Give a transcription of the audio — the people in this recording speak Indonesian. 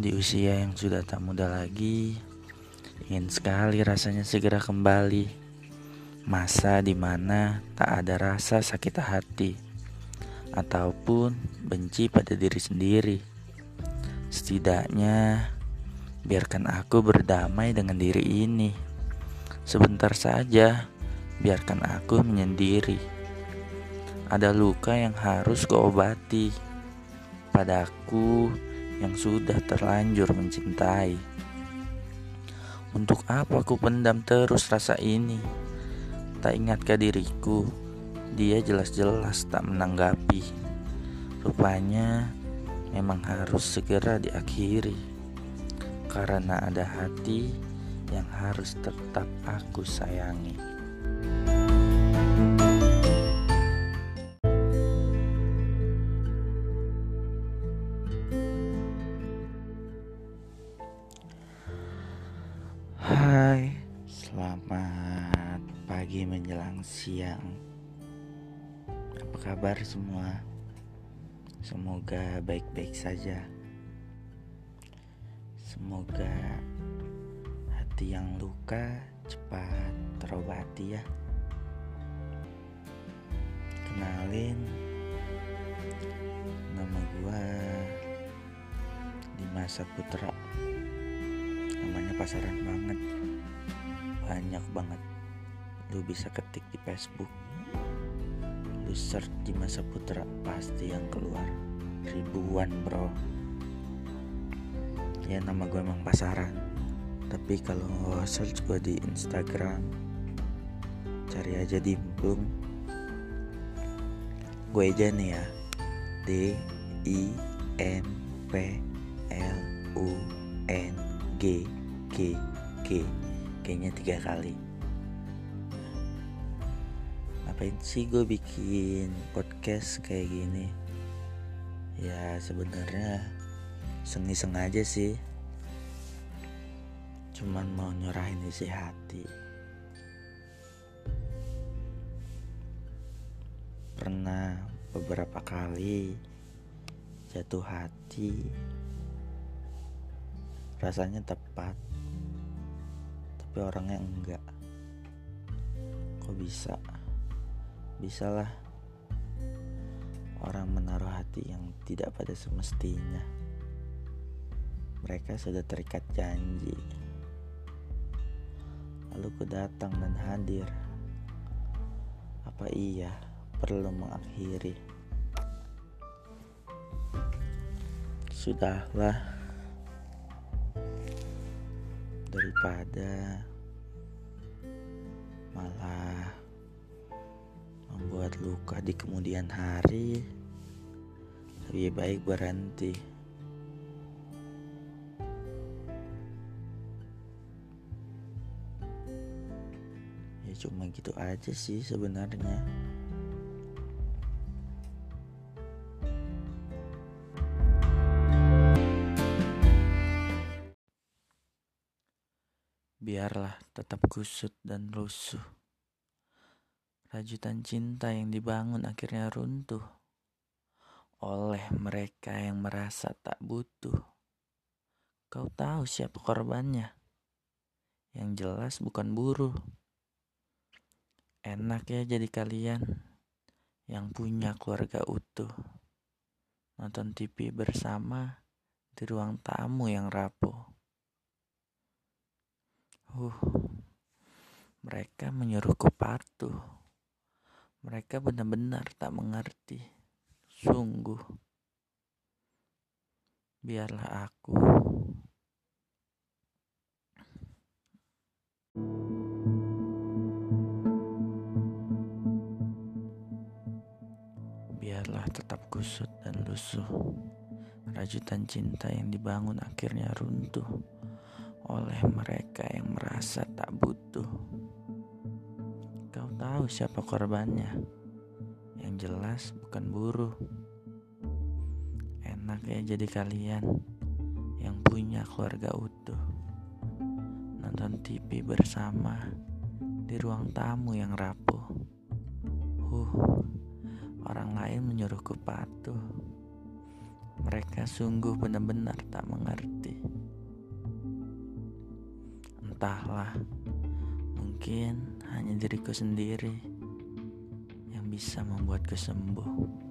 Di usia yang sudah tak muda lagi, ingin sekali rasanya segera kembali. Masa di mana tak ada rasa sakit hati, ataupun benci pada diri sendiri. Setidaknya, biarkan aku berdamai dengan diri ini. Sebentar saja, biarkan aku menyendiri. Ada luka yang harus kuobati padaku yang sudah terlanjur mencintai. Untuk apa ku pendam terus rasa ini? Tak ingatkah diriku? Dia jelas-jelas tak menanggapi. Rupanya memang harus segera diakhiri. Karena ada hati yang harus tetap aku sayangi. Hai, selamat pagi menjelang siang. Apa kabar semua? Semoga baik-baik saja. Semoga hati yang luka cepat terobati ya. Kenalin, nama gua Dimas namanya pasaran banget. Banyak banget. Lu bisa ketik di Facebook. Lu search di masa putra pasti yang keluar. Ribuan bro. Ya nama gue emang pasaran. Tapi kalau search gue di Instagram cari aja di Blum gue aja nih ya. D I M P L U N G G G G nya tiga kali. Ngapain sih gue bikin podcast kayak gini? Ya sebenarnya Sengiseng sih. Cuman mau nyerahin isi hati. Pernah beberapa kali Jatuh hati. Rasanya tepat tapi orangnya enggak. Kok bisa? Bisalah orang menaruh hati yang tidak pada semestinya. Mereka sudah terikat janji. Lalu ku datang dan hadir. Apa iya perlu mengakhiri? Sudahlah daripada malah membuat luka di kemudian hari lebih baik berhenti. Ya cuma gitu aja sih sebenarnya biarlah tetap kusut dan rusuh. Rajutan cinta yang dibangun akhirnya runtuh oleh mereka yang merasa tak butuh. Kau tahu siapa korbannya? Yang jelas bukan buruh. Enak ya jadi kalian yang punya keluarga utuh. Nonton TV bersama di ruang tamu yang rapuh. Uh, mereka menyuruhku patuh. Mereka benar-benar tak mengerti. Sungguh, biarlah aku. Biarlah tetap kusut dan lusuh. Rajutan cinta yang dibangun akhirnya runtuh oleh mereka yang merasa tak butuh. Kau tahu siapa korbannya? Yang jelas bukan buruh. Enak ya jadi kalian yang punya keluarga utuh. Nonton TV bersama di ruang tamu yang rapuh. Huh, orang lain menyuruhku patuh. Mereka sungguh benar-benar tak mengerti. Entahlah, mungkin hanya diriku sendiri yang bisa membuatku sembuh.